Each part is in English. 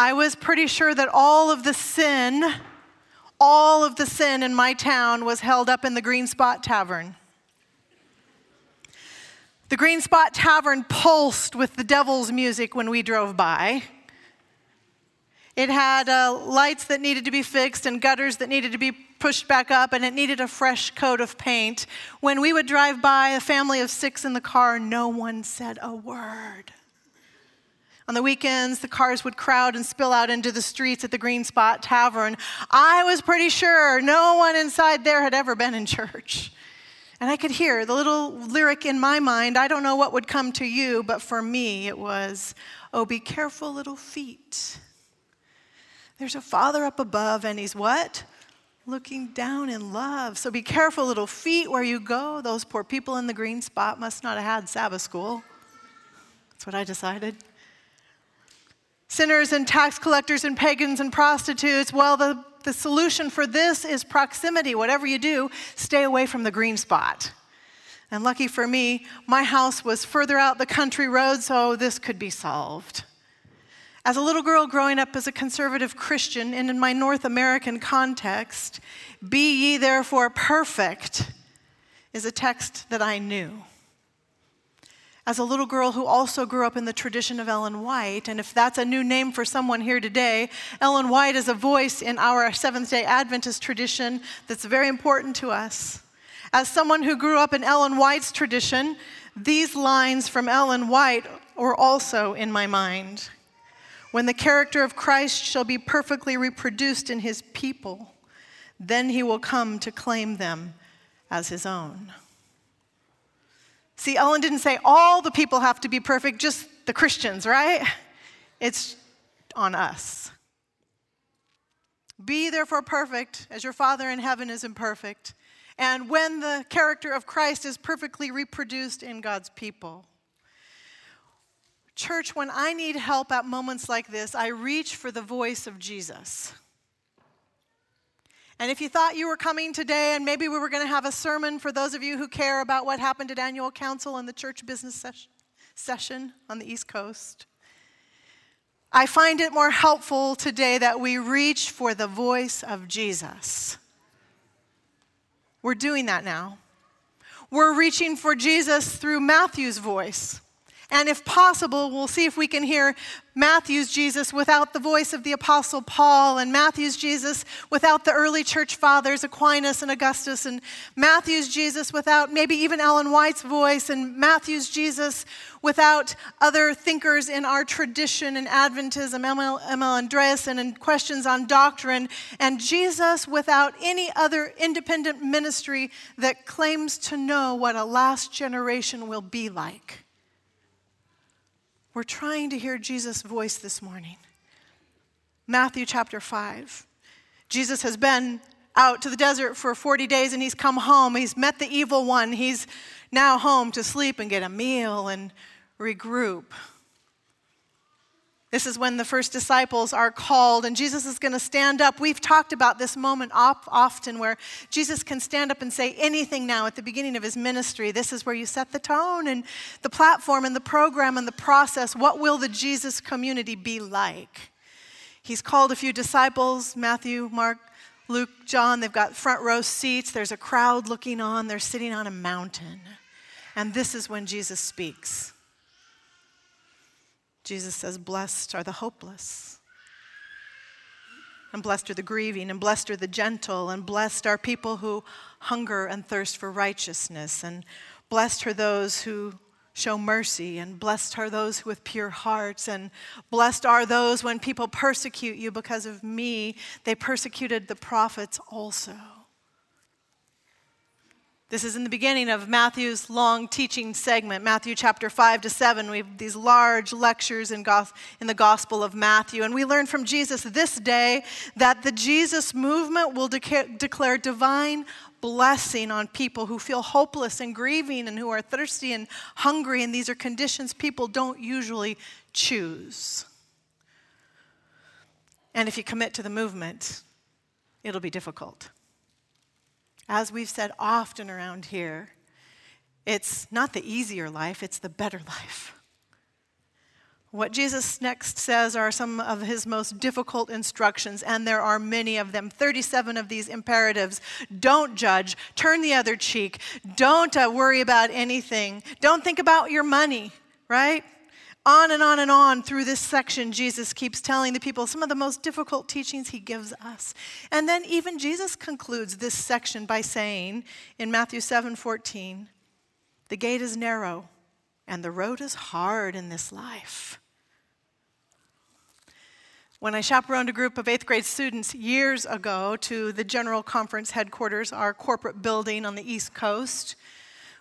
I was pretty sure that all of the sin, all of the sin in my town was held up in the Green Spot Tavern. The Green Spot Tavern pulsed with the devil's music when we drove by. It had uh, lights that needed to be fixed and gutters that needed to be pushed back up, and it needed a fresh coat of paint. When we would drive by a family of six in the car, no one said a word. On the weekends, the cars would crowd and spill out into the streets at the Green Spot Tavern. I was pretty sure no one inside there had ever been in church. And I could hear the little lyric in my mind I don't know what would come to you, but for me it was, Oh, be careful, little feet. There's a father up above, and he's what? Looking down in love. So be careful, little feet, where you go. Those poor people in the green spot must not have had Sabbath school. That's what I decided. Sinners and tax collectors and pagans and prostitutes, well, the, the solution for this is proximity. Whatever you do, stay away from the green spot. And lucky for me, my house was further out the country road, so this could be solved. As a little girl growing up as a conservative Christian and in my North American context, be ye therefore perfect is a text that I knew. As a little girl who also grew up in the tradition of Ellen White, and if that's a new name for someone here today, Ellen White is a voice in our Seventh day Adventist tradition that's very important to us. As someone who grew up in Ellen White's tradition, these lines from Ellen White were also in my mind. When the character of Christ shall be perfectly reproduced in his people, then he will come to claim them as his own. See, Ellen didn't say all the people have to be perfect, just the Christians, right? It's on us. Be therefore perfect as your Father in heaven is imperfect. And when the character of Christ is perfectly reproduced in God's people, Church, when I need help at moments like this, I reach for the voice of Jesus. And if you thought you were coming today and maybe we were going to have a sermon for those of you who care about what happened at annual council and the church business session, session on the East Coast, I find it more helpful today that we reach for the voice of Jesus. We're doing that now. We're reaching for Jesus through Matthew's voice. And if possible, we'll see if we can hear Matthew's Jesus without the voice of the Apostle Paul, and Matthew's Jesus without the early church fathers, Aquinas and Augustus, and Matthew's Jesus without maybe even Ellen White's voice, and Matthew's Jesus without other thinkers in our tradition and Adventism, Emil, Emil and questions on doctrine, and Jesus without any other independent ministry that claims to know what a last generation will be like. We're trying to hear Jesus' voice this morning. Matthew chapter 5. Jesus has been out to the desert for 40 days and he's come home. He's met the evil one. He's now home to sleep and get a meal and regroup. This is when the first disciples are called, and Jesus is going to stand up. We've talked about this moment often where Jesus can stand up and say anything now at the beginning of his ministry. This is where you set the tone and the platform and the program and the process. What will the Jesus community be like? He's called a few disciples Matthew, Mark, Luke, John. They've got front row seats. There's a crowd looking on. They're sitting on a mountain. And this is when Jesus speaks. Jesus says, Blessed are the hopeless, and blessed are the grieving, and blessed are the gentle, and blessed are people who hunger and thirst for righteousness, and blessed are those who show mercy, and blessed are those with pure hearts, and blessed are those when people persecute you because of me. They persecuted the prophets also. This is in the beginning of Matthew's long teaching segment, Matthew chapter 5 to 7. We have these large lectures in, in the Gospel of Matthew. And we learn from Jesus this day that the Jesus movement will declare divine blessing on people who feel hopeless and grieving and who are thirsty and hungry. And these are conditions people don't usually choose. And if you commit to the movement, it'll be difficult. As we've said often around here, it's not the easier life, it's the better life. What Jesus next says are some of his most difficult instructions, and there are many of them 37 of these imperatives. Don't judge, turn the other cheek, don't uh, worry about anything, don't think about your money, right? On and on and on through this section, Jesus keeps telling the people some of the most difficult teachings he gives us. And then even Jesus concludes this section by saying in Matthew 7 14, the gate is narrow and the road is hard in this life. When I chaperoned a group of eighth grade students years ago to the General Conference headquarters, our corporate building on the East Coast,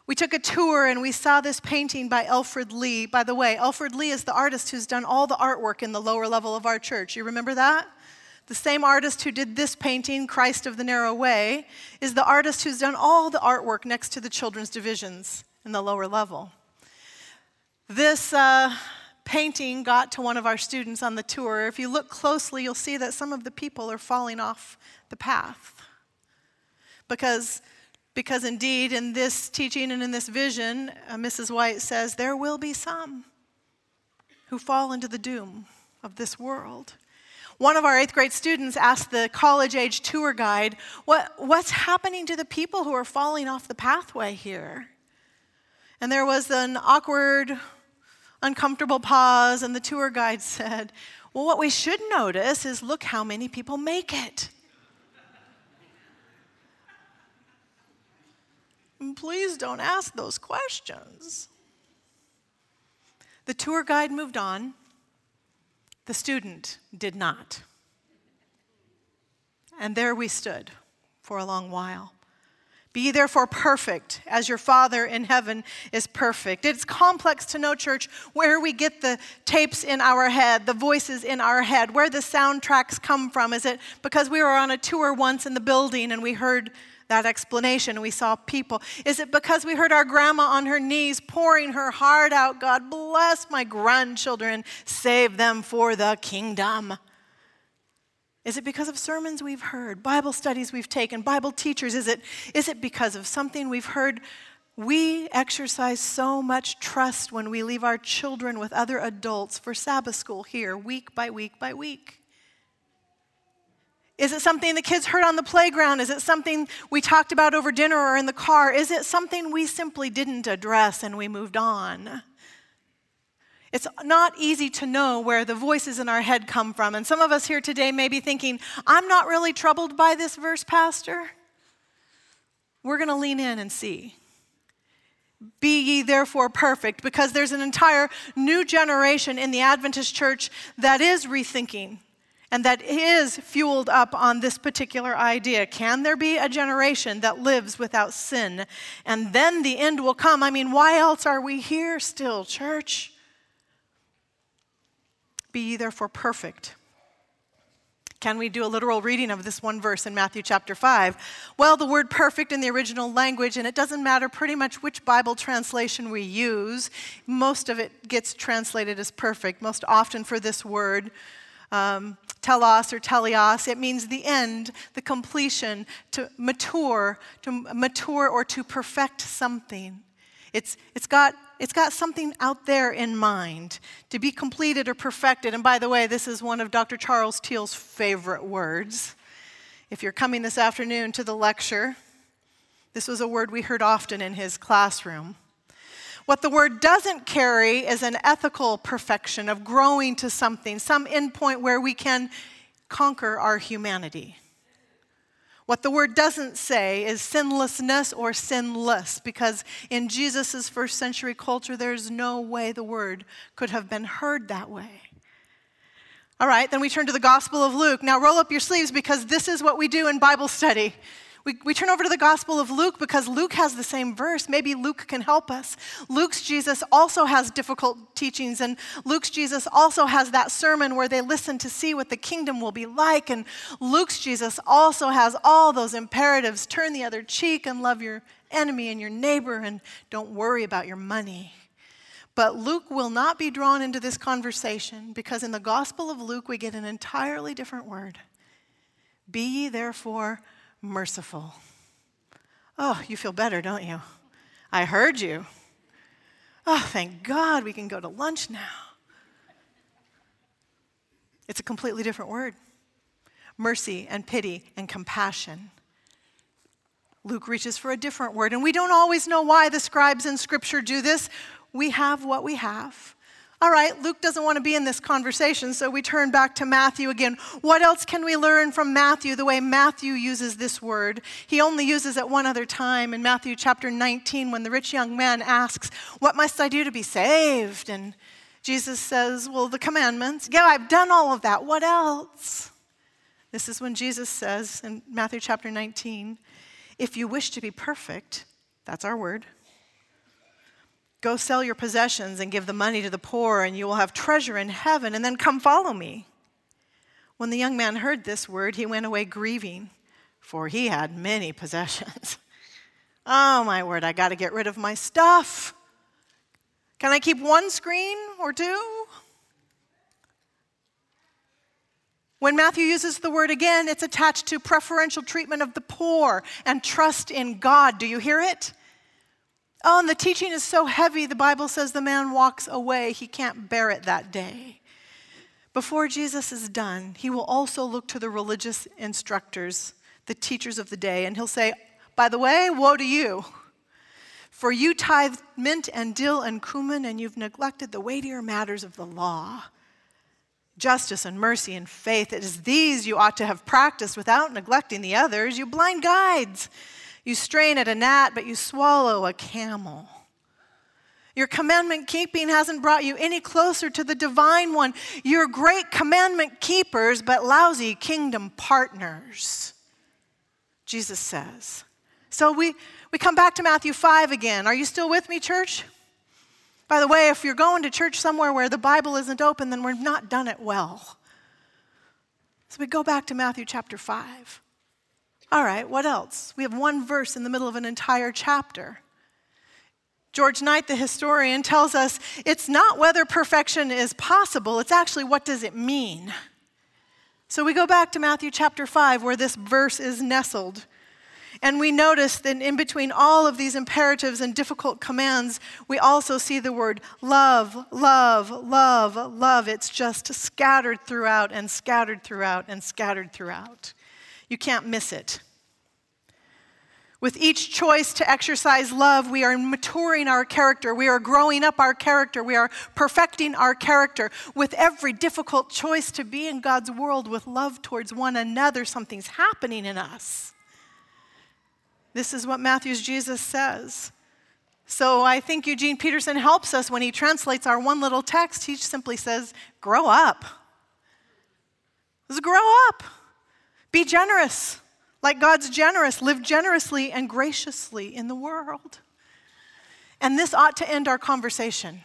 we took a tour and we saw this painting by Elfred Lee. By the way, Elfred Lee is the artist who's done all the artwork in the lower level of our church. You remember that? The same artist who did this painting, Christ of the Narrow Way, is the artist who's done all the artwork next to the children's divisions in the lower level. This uh, painting got to one of our students on the tour. If you look closely, you'll see that some of the people are falling off the path. Because, because indeed, in this teaching and in this vision, uh, Mrs. White says, there will be some who fall into the doom of this world. One of our eighth grade students asked the college age tour guide, what, What's happening to the people who are falling off the pathway here? And there was an awkward, uncomfortable pause, and the tour guide said, Well, what we should notice is look how many people make it. Please don't ask those questions. The tour guide moved on. The student did not. And there we stood for a long while. Be therefore perfect as your Father in heaven is perfect. It's complex to know, church, where we get the tapes in our head, the voices in our head, where the soundtracks come from. Is it because we were on a tour once in the building and we heard that explanation we saw people? Is it because we heard our grandma on her knees pouring her heart out, God bless my grandchildren, save them for the kingdom? Is it because of sermons we've heard, Bible studies we've taken, Bible teachers? Is it, is it because of something we've heard? We exercise so much trust when we leave our children with other adults for Sabbath school here, week by week by week. Is it something the kids heard on the playground? Is it something we talked about over dinner or in the car? Is it something we simply didn't address and we moved on? It's not easy to know where the voices in our head come from. And some of us here today may be thinking, I'm not really troubled by this verse, Pastor. We're going to lean in and see. Be ye therefore perfect, because there's an entire new generation in the Adventist church that is rethinking and that is fueled up on this particular idea. Can there be a generation that lives without sin? And then the end will come. I mean, why else are we here still, church? Be ye therefore perfect. Can we do a literal reading of this one verse in Matthew chapter 5? Well, the word perfect in the original language, and it doesn't matter pretty much which Bible translation we use, most of it gets translated as perfect. Most often for this word, um, telos or teleos, it means the end, the completion, to mature, to mature or to perfect something. It's, it's got it's got something out there in mind to be completed or perfected. And by the way, this is one of Dr. Charles Teel's favorite words. If you're coming this afternoon to the lecture, this was a word we heard often in his classroom. What the word doesn't carry is an ethical perfection of growing to something, some endpoint where we can conquer our humanity. What the word doesn't say is sinlessness or sinless, because in Jesus' first century culture, there's no way the word could have been heard that way. All right, then we turn to the Gospel of Luke. Now roll up your sleeves because this is what we do in Bible study. We, we turn over to the Gospel of Luke because Luke has the same verse. Maybe Luke can help us. Luke's Jesus also has difficult teachings, and Luke's Jesus also has that sermon where they listen to see what the kingdom will be like. And Luke's Jesus also has all those imperatives turn the other cheek and love your enemy and your neighbor, and don't worry about your money. But Luke will not be drawn into this conversation because in the Gospel of Luke we get an entirely different word. Be ye therefore merciful. Oh, you feel better, don't you? I heard you. Oh, thank God we can go to lunch now. It's a completely different word mercy and pity and compassion. Luke reaches for a different word, and we don't always know why the scribes in Scripture do this. We have what we have. All right, Luke doesn't want to be in this conversation, so we turn back to Matthew again. What else can we learn from Matthew, the way Matthew uses this word? He only uses it one other time in Matthew chapter 19 when the rich young man asks, What must I do to be saved? And Jesus says, Well, the commandments. Yeah, I've done all of that. What else? This is when Jesus says in Matthew chapter 19, If you wish to be perfect, that's our word Go sell your possessions and give the money to the poor, and you will have treasure in heaven, and then come follow me. When the young man heard this word, he went away grieving, for he had many possessions. oh, my word, I got to get rid of my stuff. Can I keep one screen or two? When Matthew uses the word again, it's attached to preferential treatment of the poor and trust in God. Do you hear it? Oh, and the teaching is so heavy, the Bible says the man walks away. He can't bear it that day. Before Jesus is done, he will also look to the religious instructors, the teachers of the day, and he'll say, By the way, woe to you! For you tithe mint and dill and cumin, and you've neglected the weightier matters of the law justice and mercy and faith. It is these you ought to have practiced without neglecting the others. You blind guides. You strain at a gnat, but you swallow a camel. Your commandment keeping hasn't brought you any closer to the divine one. You're great commandment keepers, but lousy kingdom partners, Jesus says. So we, we come back to Matthew 5 again. Are you still with me, church? By the way, if you're going to church somewhere where the Bible isn't open, then we've not done it well. So we go back to Matthew chapter 5. All right, what else? We have one verse in the middle of an entire chapter. George Knight, the historian, tells us it's not whether perfection is possible, it's actually what does it mean. So we go back to Matthew chapter 5, where this verse is nestled. And we notice that in between all of these imperatives and difficult commands, we also see the word love, love, love, love. It's just scattered throughout and scattered throughout and scattered throughout. You can't miss it. With each choice to exercise love, we are maturing our character. We are growing up our character. We are perfecting our character. With every difficult choice to be in God's world with love towards one another, something's happening in us. This is what Matthew's Jesus says. So I think Eugene Peterson helps us when he translates our one little text. He simply says, Grow up. Grow up. Be generous, like God's generous. Live generously and graciously in the world. And this ought to end our conversation.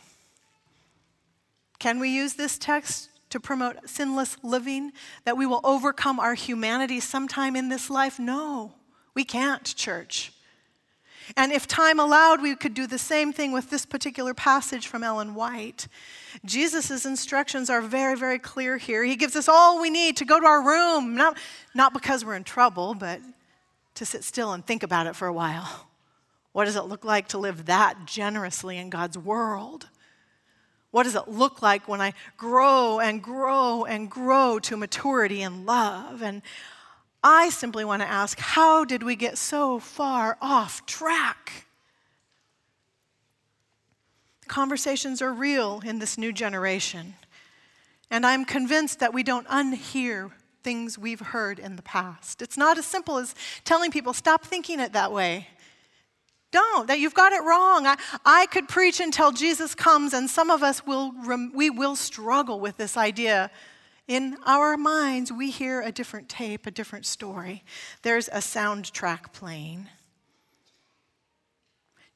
Can we use this text to promote sinless living, that we will overcome our humanity sometime in this life? No, we can't, church. And if time allowed, we could do the same thing with this particular passage from Ellen White. Jesus' instructions are very, very clear here. He gives us all we need to go to our room, not, not because we're in trouble, but to sit still and think about it for a while. What does it look like to live that generously in God's world? What does it look like when I grow and grow and grow to maturity and love? And I simply want to ask how did we get so far off track? Conversations are real in this new generation. And I'm convinced that we don't unhear things we've heard in the past. It's not as simple as telling people, stop thinking it that way. Don't, that you've got it wrong. I, I could preach until Jesus comes, and some of us will, we will struggle with this idea in our minds, we hear a different tape, a different story. There's a soundtrack playing.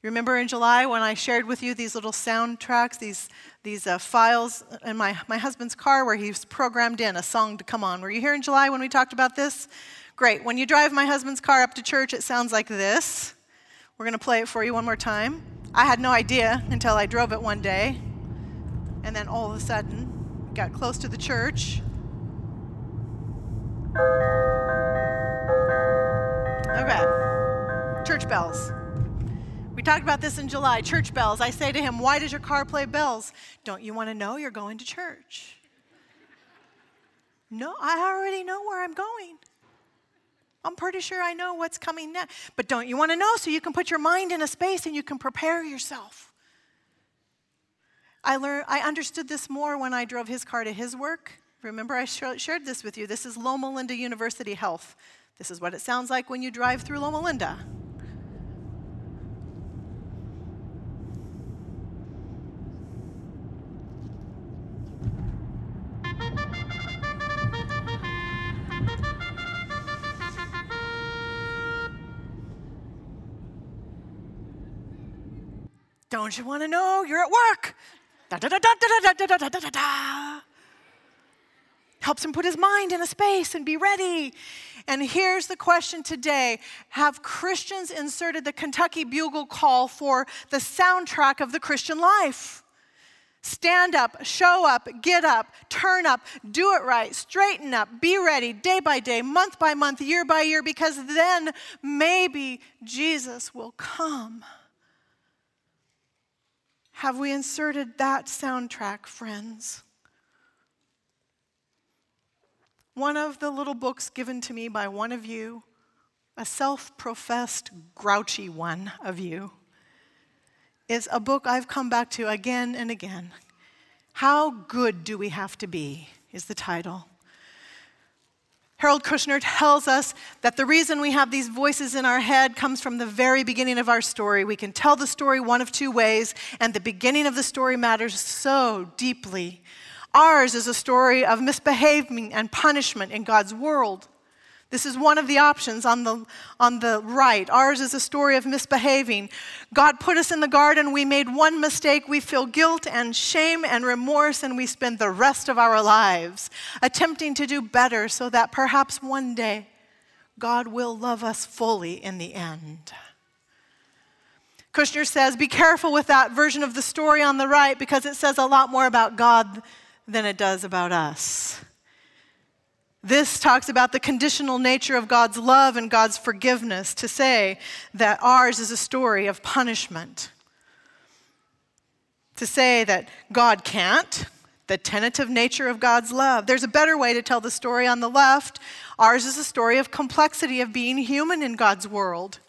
You remember in July when I shared with you these little soundtracks, these, these uh, files in my, my husband's car where he's programmed in a song to come on? Were you here in July when we talked about this? Great. When you drive my husband's car up to church, it sounds like this. We're going to play it for you one more time. I had no idea until I drove it one day. And then all of a sudden, got close to the church. Okay, church bells. We talked about this in July. Church bells. I say to him, Why does your car play bells? Don't you want to know you're going to church? No, I already know where I'm going. I'm pretty sure I know what's coming next. But don't you want to know so you can put your mind in a space and you can prepare yourself? I learned I understood this more when I drove his car to his work. Remember I shared this with you. This is Loma Linda University Health. This is what it sounds like when you drive through Loma Linda. Don't you want to know? You're at work. Da, da, da, da, da, da, da, da, da, da, da. Helps him put his mind in a space and be ready. And here's the question today Have Christians inserted the Kentucky Bugle call for the soundtrack of the Christian life? Stand up, show up, get up, turn up, do it right, straighten up, be ready day by day, month by month, year by year, because then maybe Jesus will come. Have we inserted that soundtrack, friends? One of the little books given to me by one of you, a self professed grouchy one of you, is a book I've come back to again and again. How Good Do We Have to Be is the title. Harold Kushner tells us that the reason we have these voices in our head comes from the very beginning of our story. We can tell the story one of two ways, and the beginning of the story matters so deeply. Ours is a story of misbehaving and punishment in God's world. This is one of the options on the, on the right. Ours is a story of misbehaving. God put us in the garden. We made one mistake. We feel guilt and shame and remorse, and we spend the rest of our lives attempting to do better so that perhaps one day God will love us fully in the end. Kushner says, Be careful with that version of the story on the right because it says a lot more about God than it does about us. This talks about the conditional nature of God's love and God's forgiveness, to say that ours is a story of punishment. To say that God can't, the tentative nature of God's love. There's a better way to tell the story on the left. Ours is a story of complexity of being human in God's world.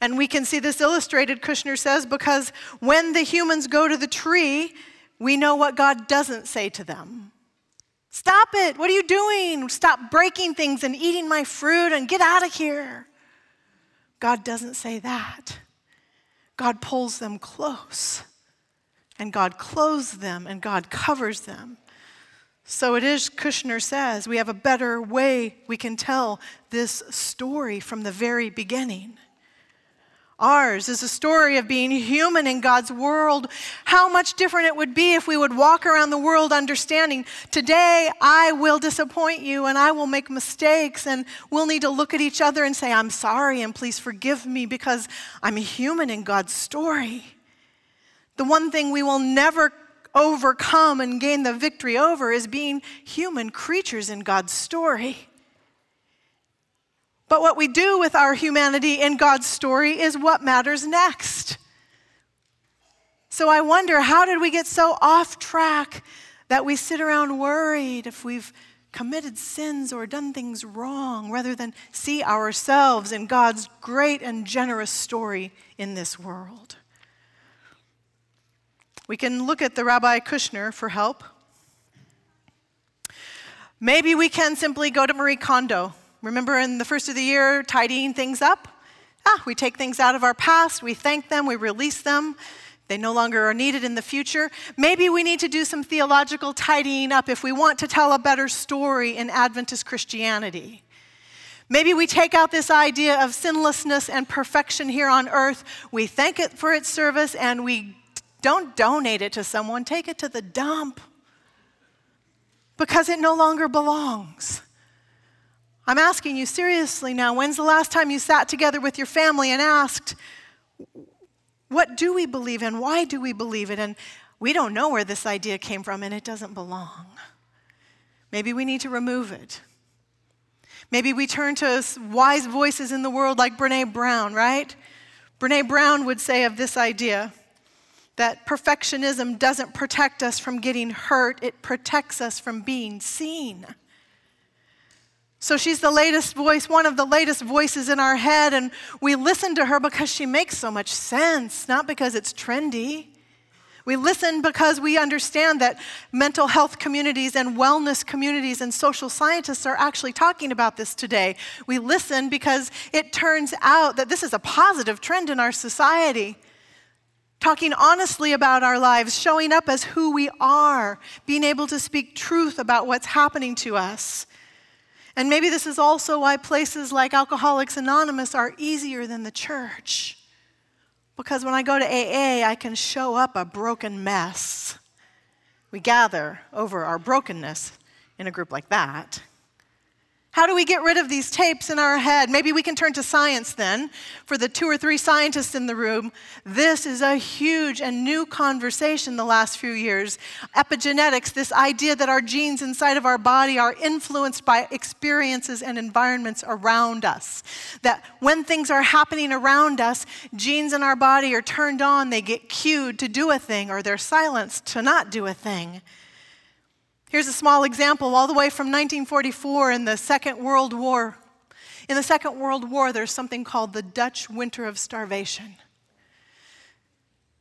And we can see this illustrated, Kushner says, because when the humans go to the tree, we know what God doesn't say to them. Stop it. What are you doing? Stop breaking things and eating my fruit and get out of here. God doesn't say that. God pulls them close, and God clothes them, and God covers them. So it is, Kushner says, we have a better way we can tell this story from the very beginning. Ours is a story of being human in God's world. How much different it would be if we would walk around the world understanding today I will disappoint you and I will make mistakes, and we'll need to look at each other and say, I'm sorry and please forgive me because I'm human in God's story. The one thing we will never overcome and gain the victory over is being human creatures in God's story. But what we do with our humanity in God's story is what matters next. So I wonder how did we get so off track that we sit around worried if we've committed sins or done things wrong rather than see ourselves in God's great and generous story in this world? We can look at the Rabbi Kushner for help. Maybe we can simply go to Marie Kondo Remember in the first of the year, tidying things up? Ah, we take things out of our past, we thank them, we release them. They no longer are needed in the future. Maybe we need to do some theological tidying up if we want to tell a better story in Adventist Christianity. Maybe we take out this idea of sinlessness and perfection here on earth. We thank it for its service and we don't donate it to someone, take it to the dump because it no longer belongs. I'm asking you seriously now when's the last time you sat together with your family and asked, What do we believe in? Why do we believe it? And we don't know where this idea came from and it doesn't belong. Maybe we need to remove it. Maybe we turn to wise voices in the world like Brene Brown, right? Brene Brown would say of this idea that perfectionism doesn't protect us from getting hurt, it protects us from being seen. So she's the latest voice, one of the latest voices in our head, and we listen to her because she makes so much sense, not because it's trendy. We listen because we understand that mental health communities and wellness communities and social scientists are actually talking about this today. We listen because it turns out that this is a positive trend in our society. Talking honestly about our lives, showing up as who we are, being able to speak truth about what's happening to us. And maybe this is also why places like Alcoholics Anonymous are easier than the church. Because when I go to AA, I can show up a broken mess. We gather over our brokenness in a group like that. How do we get rid of these tapes in our head? Maybe we can turn to science then. For the two or three scientists in the room, this is a huge and new conversation the last few years. Epigenetics, this idea that our genes inside of our body are influenced by experiences and environments around us. That when things are happening around us, genes in our body are turned on, they get cued to do a thing, or they're silenced to not do a thing. Here's a small example all the way from 1944 in the Second World War. In the Second World War, there's something called the Dutch Winter of Starvation.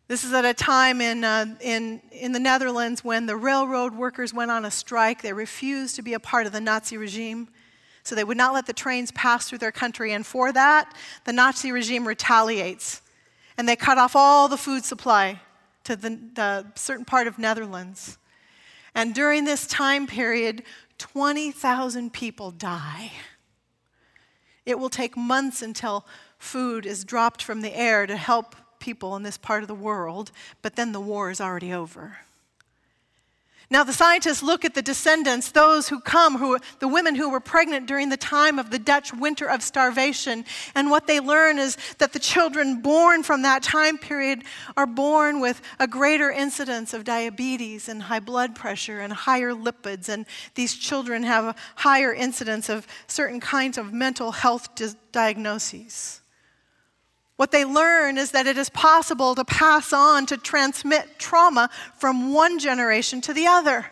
This is at a time in, uh, in, in the Netherlands when the railroad workers went on a strike. They refused to be a part of the Nazi regime, so they would not let the trains pass through their country. And for that, the Nazi regime retaliates. And they cut off all the food supply to the, the certain part of Netherlands. And during this time period, 20,000 people die. It will take months until food is dropped from the air to help people in this part of the world, but then the war is already over. Now, the scientists look at the descendants, those who come, who, the women who were pregnant during the time of the Dutch winter of starvation, and what they learn is that the children born from that time period are born with a greater incidence of diabetes and high blood pressure and higher lipids, and these children have a higher incidence of certain kinds of mental health diagnoses. What they learn is that it is possible to pass on, to transmit trauma from one generation to the other.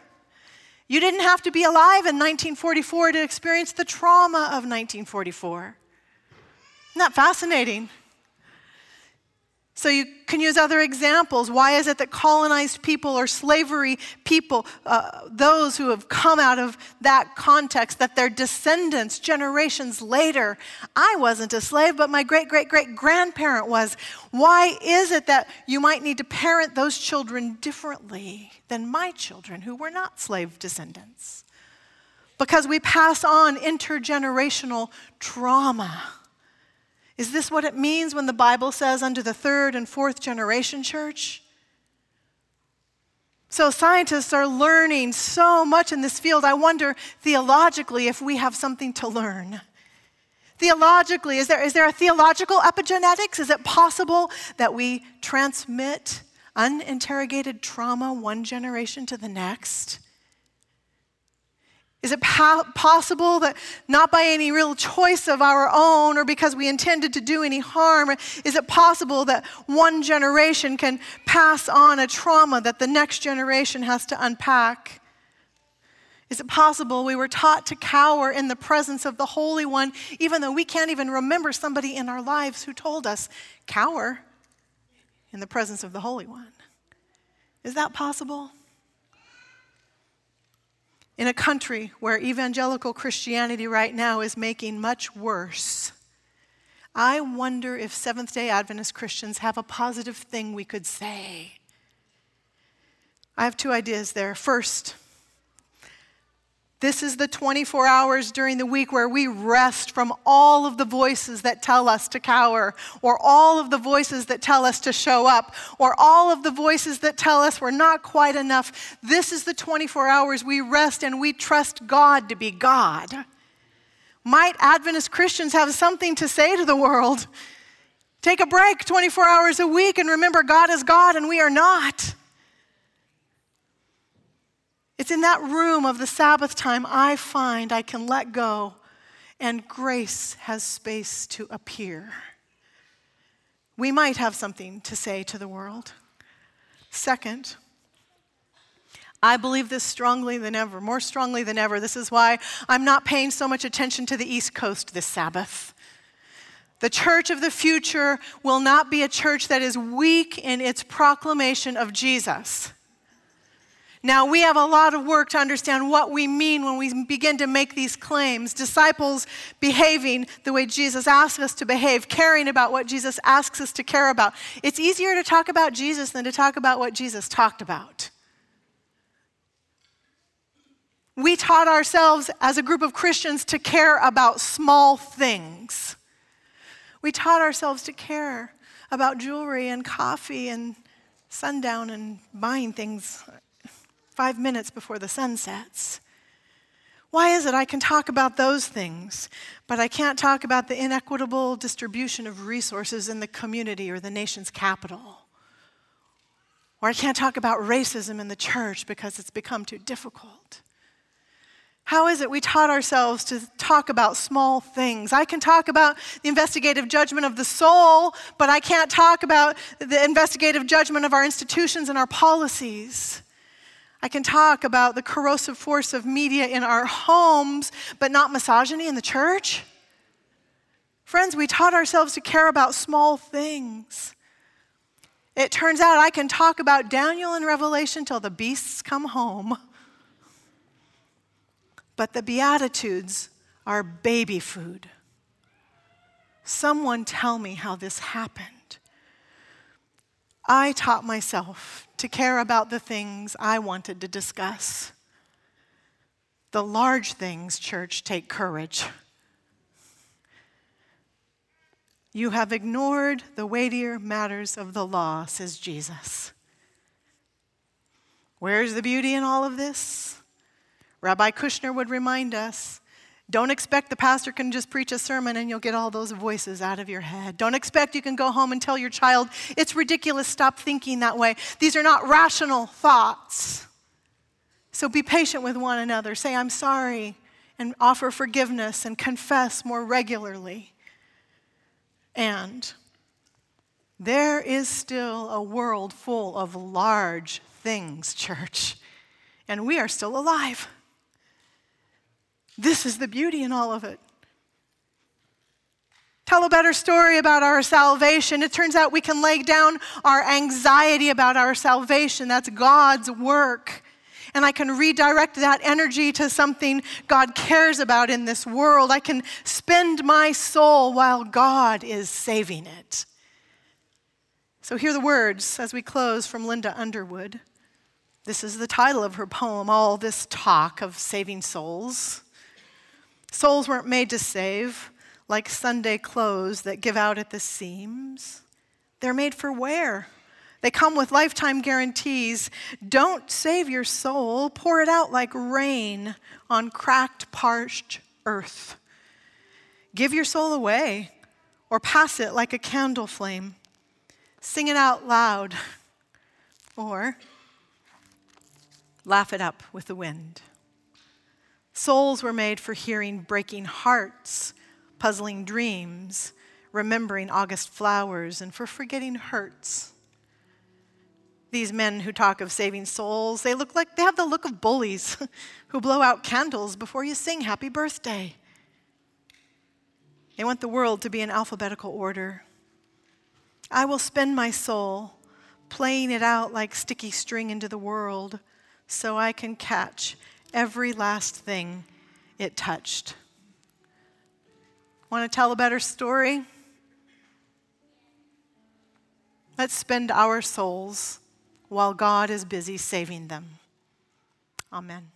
You didn't have to be alive in 1944 to experience the trauma of 1944. Isn't that fascinating? So you can use other examples. Why is it that colonized people or slavery people, uh, those who have come out of that context, that their descendants generations later, I wasn't a slave, but my great great great grandparent was. Why is it that you might need to parent those children differently than my children who were not slave descendants? Because we pass on intergenerational trauma. Is this what it means when the Bible says under the third and fourth generation church? So, scientists are learning so much in this field. I wonder theologically if we have something to learn. Theologically, is there, is there a theological epigenetics? Is it possible that we transmit uninterrogated trauma one generation to the next? Is it po- possible that not by any real choice of our own or because we intended to do any harm, is it possible that one generation can pass on a trauma that the next generation has to unpack? Is it possible we were taught to cower in the presence of the Holy One, even though we can't even remember somebody in our lives who told us, cower in the presence of the Holy One? Is that possible? In a country where evangelical Christianity right now is making much worse, I wonder if Seventh day Adventist Christians have a positive thing we could say. I have two ideas there. First, this is the 24 hours during the week where we rest from all of the voices that tell us to cower, or all of the voices that tell us to show up, or all of the voices that tell us we're not quite enough. This is the 24 hours we rest and we trust God to be God. Might Adventist Christians have something to say to the world? Take a break 24 hours a week and remember God is God and we are not. It's in that room of the Sabbath time I find I can let go and grace has space to appear. We might have something to say to the world. Second, I believe this strongly than ever, more strongly than ever. This is why I'm not paying so much attention to the East Coast this Sabbath. The church of the future will not be a church that is weak in its proclamation of Jesus. Now, we have a lot of work to understand what we mean when we begin to make these claims. Disciples behaving the way Jesus asks us to behave, caring about what Jesus asks us to care about. It's easier to talk about Jesus than to talk about what Jesus talked about. We taught ourselves as a group of Christians to care about small things. We taught ourselves to care about jewelry and coffee and sundown and buying things five minutes before the sun sets. Why is it I can talk about those things, but I can't talk about the inequitable distribution of resources in the community or the nation's capital? Or I can't talk about racism in the church because it's become too difficult. How is it we taught ourselves to talk about small things? I can talk about the investigative judgment of the soul, but I can't talk about the investigative judgment of our institutions and our policies. I can talk about the corrosive force of media in our homes, but not misogyny in the church. Friends, we taught ourselves to care about small things. It turns out I can talk about Daniel and Revelation till the beasts come home. But the Beatitudes are baby food. Someone tell me how this happened. I taught myself to care about the things I wanted to discuss. The large things, church, take courage. You have ignored the weightier matters of the law, says Jesus. Where's the beauty in all of this? Rabbi Kushner would remind us don't expect the pastor can just preach a sermon and you'll get all those voices out of your head. Don't expect you can go home and tell your child, it's ridiculous, stop thinking that way. These are not rational thoughts. So be patient with one another. Say, I'm sorry, and offer forgiveness and confess more regularly. And there is still a world full of large things, church, and we are still alive. This is the beauty in all of it. Tell a better story about our salvation. It turns out we can lay down our anxiety about our salvation. That's God's work. And I can redirect that energy to something God cares about in this world. I can spend my soul while God is saving it. So, hear the words as we close from Linda Underwood. This is the title of her poem, All This Talk of Saving Souls. Souls weren't made to save, like Sunday clothes that give out at the seams. They're made for wear. They come with lifetime guarantees. Don't save your soul, pour it out like rain on cracked, parched earth. Give your soul away or pass it like a candle flame. Sing it out loud or laugh it up with the wind. Souls were made for hearing breaking hearts, puzzling dreams, remembering August flowers, and for forgetting hurts. These men who talk of saving souls, they look like they have the look of bullies who blow out candles before you sing happy birthday. They want the world to be in alphabetical order. I will spend my soul playing it out like sticky string into the world so I can catch every last thing it touched. Want to tell a better story? Let's spend our souls while God is busy saving them. Amen.